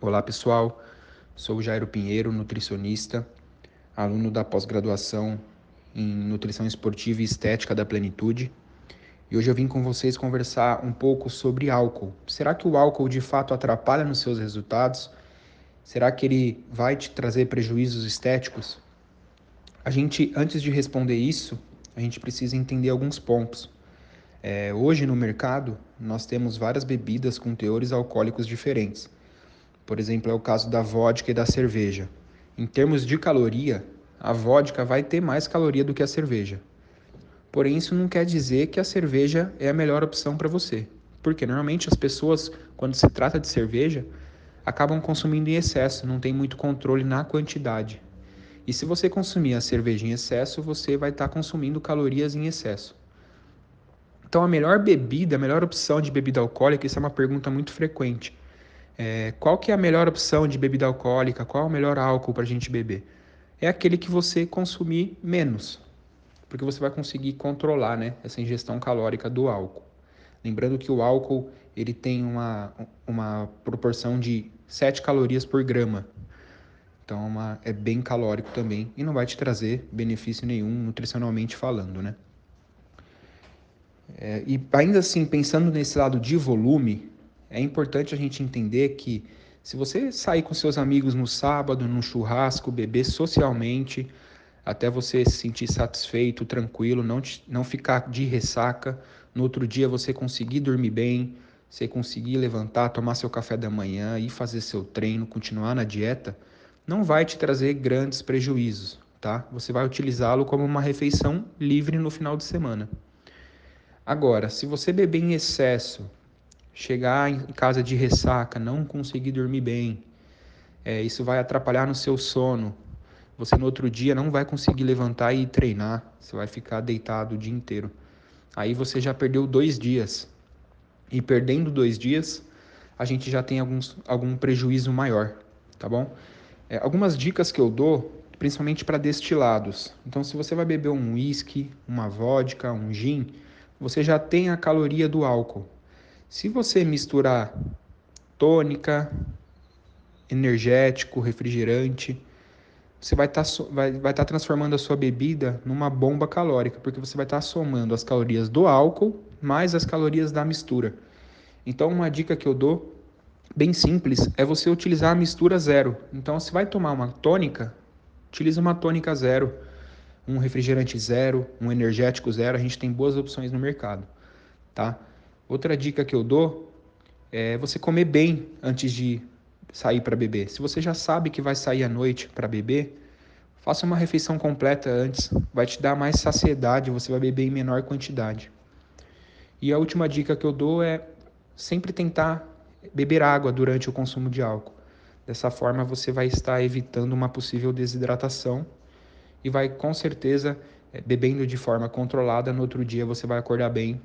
Olá pessoal, sou Jairo Pinheiro, nutricionista, aluno da pós-graduação em Nutrição Esportiva e Estética da Plenitude. E hoje eu vim com vocês conversar um pouco sobre álcool. Será que o álcool de fato atrapalha nos seus resultados? Será que ele vai te trazer prejuízos estéticos? A gente, antes de responder isso, a gente precisa entender alguns pontos. É, hoje no mercado, nós temos várias bebidas com teores alcoólicos diferentes. Por exemplo, é o caso da vodka e da cerveja. Em termos de caloria, a vodka vai ter mais caloria do que a cerveja. Porém, isso não quer dizer que a cerveja é a melhor opção para você. Porque normalmente as pessoas, quando se trata de cerveja, acabam consumindo em excesso, não tem muito controle na quantidade. E se você consumir a cerveja em excesso, você vai estar tá consumindo calorias em excesso. Então, a melhor bebida, a melhor opção de bebida alcoólica, isso é uma pergunta muito frequente. É, qual que é a melhor opção de bebida alcoólica? Qual é o melhor álcool para a gente beber? É aquele que você consumir menos, porque você vai conseguir controlar né, essa ingestão calórica do álcool. Lembrando que o álcool ele tem uma, uma proporção de 7 calorias por grama. Então é uma, é bem calórico também e não vai te trazer benefício nenhum nutricionalmente falando, né? É, e ainda assim, pensando nesse lado de volume, é importante a gente entender que se você sair com seus amigos no sábado, num churrasco, beber socialmente, até você se sentir satisfeito, tranquilo, não, te, não ficar de ressaca, no outro dia você conseguir dormir bem, você conseguir levantar, tomar seu café da manhã e fazer seu treino, continuar na dieta, não vai te trazer grandes prejuízos, tá? Você vai utilizá-lo como uma refeição livre no final de semana. Agora, se você beber em excesso, chegar em casa de ressaca, não conseguir dormir bem, é, isso vai atrapalhar no seu sono. Você no outro dia não vai conseguir levantar e treinar, você vai ficar deitado o dia inteiro. Aí você já perdeu dois dias. E perdendo dois dias, a gente já tem alguns, algum prejuízo maior, tá bom? É, algumas dicas que eu dou, principalmente para destilados. Então, se você vai beber um whisky, uma vodka, um gin, você já tem a caloria do álcool. Se você misturar tônica, energético, refrigerante, você vai estar tá, vai, vai tá transformando a sua bebida numa bomba calórica, porque você vai estar tá somando as calorias do álcool mais as calorias da mistura. Então, uma dica que eu dou, bem simples, é você utilizar a mistura zero. Então, se vai tomar uma tônica, utilize uma tônica zero um refrigerante zero, um energético zero, a gente tem boas opções no mercado, tá? Outra dica que eu dou é você comer bem antes de sair para beber. Se você já sabe que vai sair à noite para beber, faça uma refeição completa antes, vai te dar mais saciedade, você vai beber em menor quantidade. E a última dica que eu dou é sempre tentar beber água durante o consumo de álcool. Dessa forma você vai estar evitando uma possível desidratação e vai com certeza é, bebendo de forma controlada. No outro dia você vai acordar bem,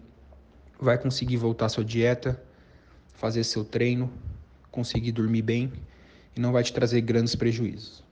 vai conseguir voltar sua dieta, fazer seu treino, conseguir dormir bem e não vai te trazer grandes prejuízos.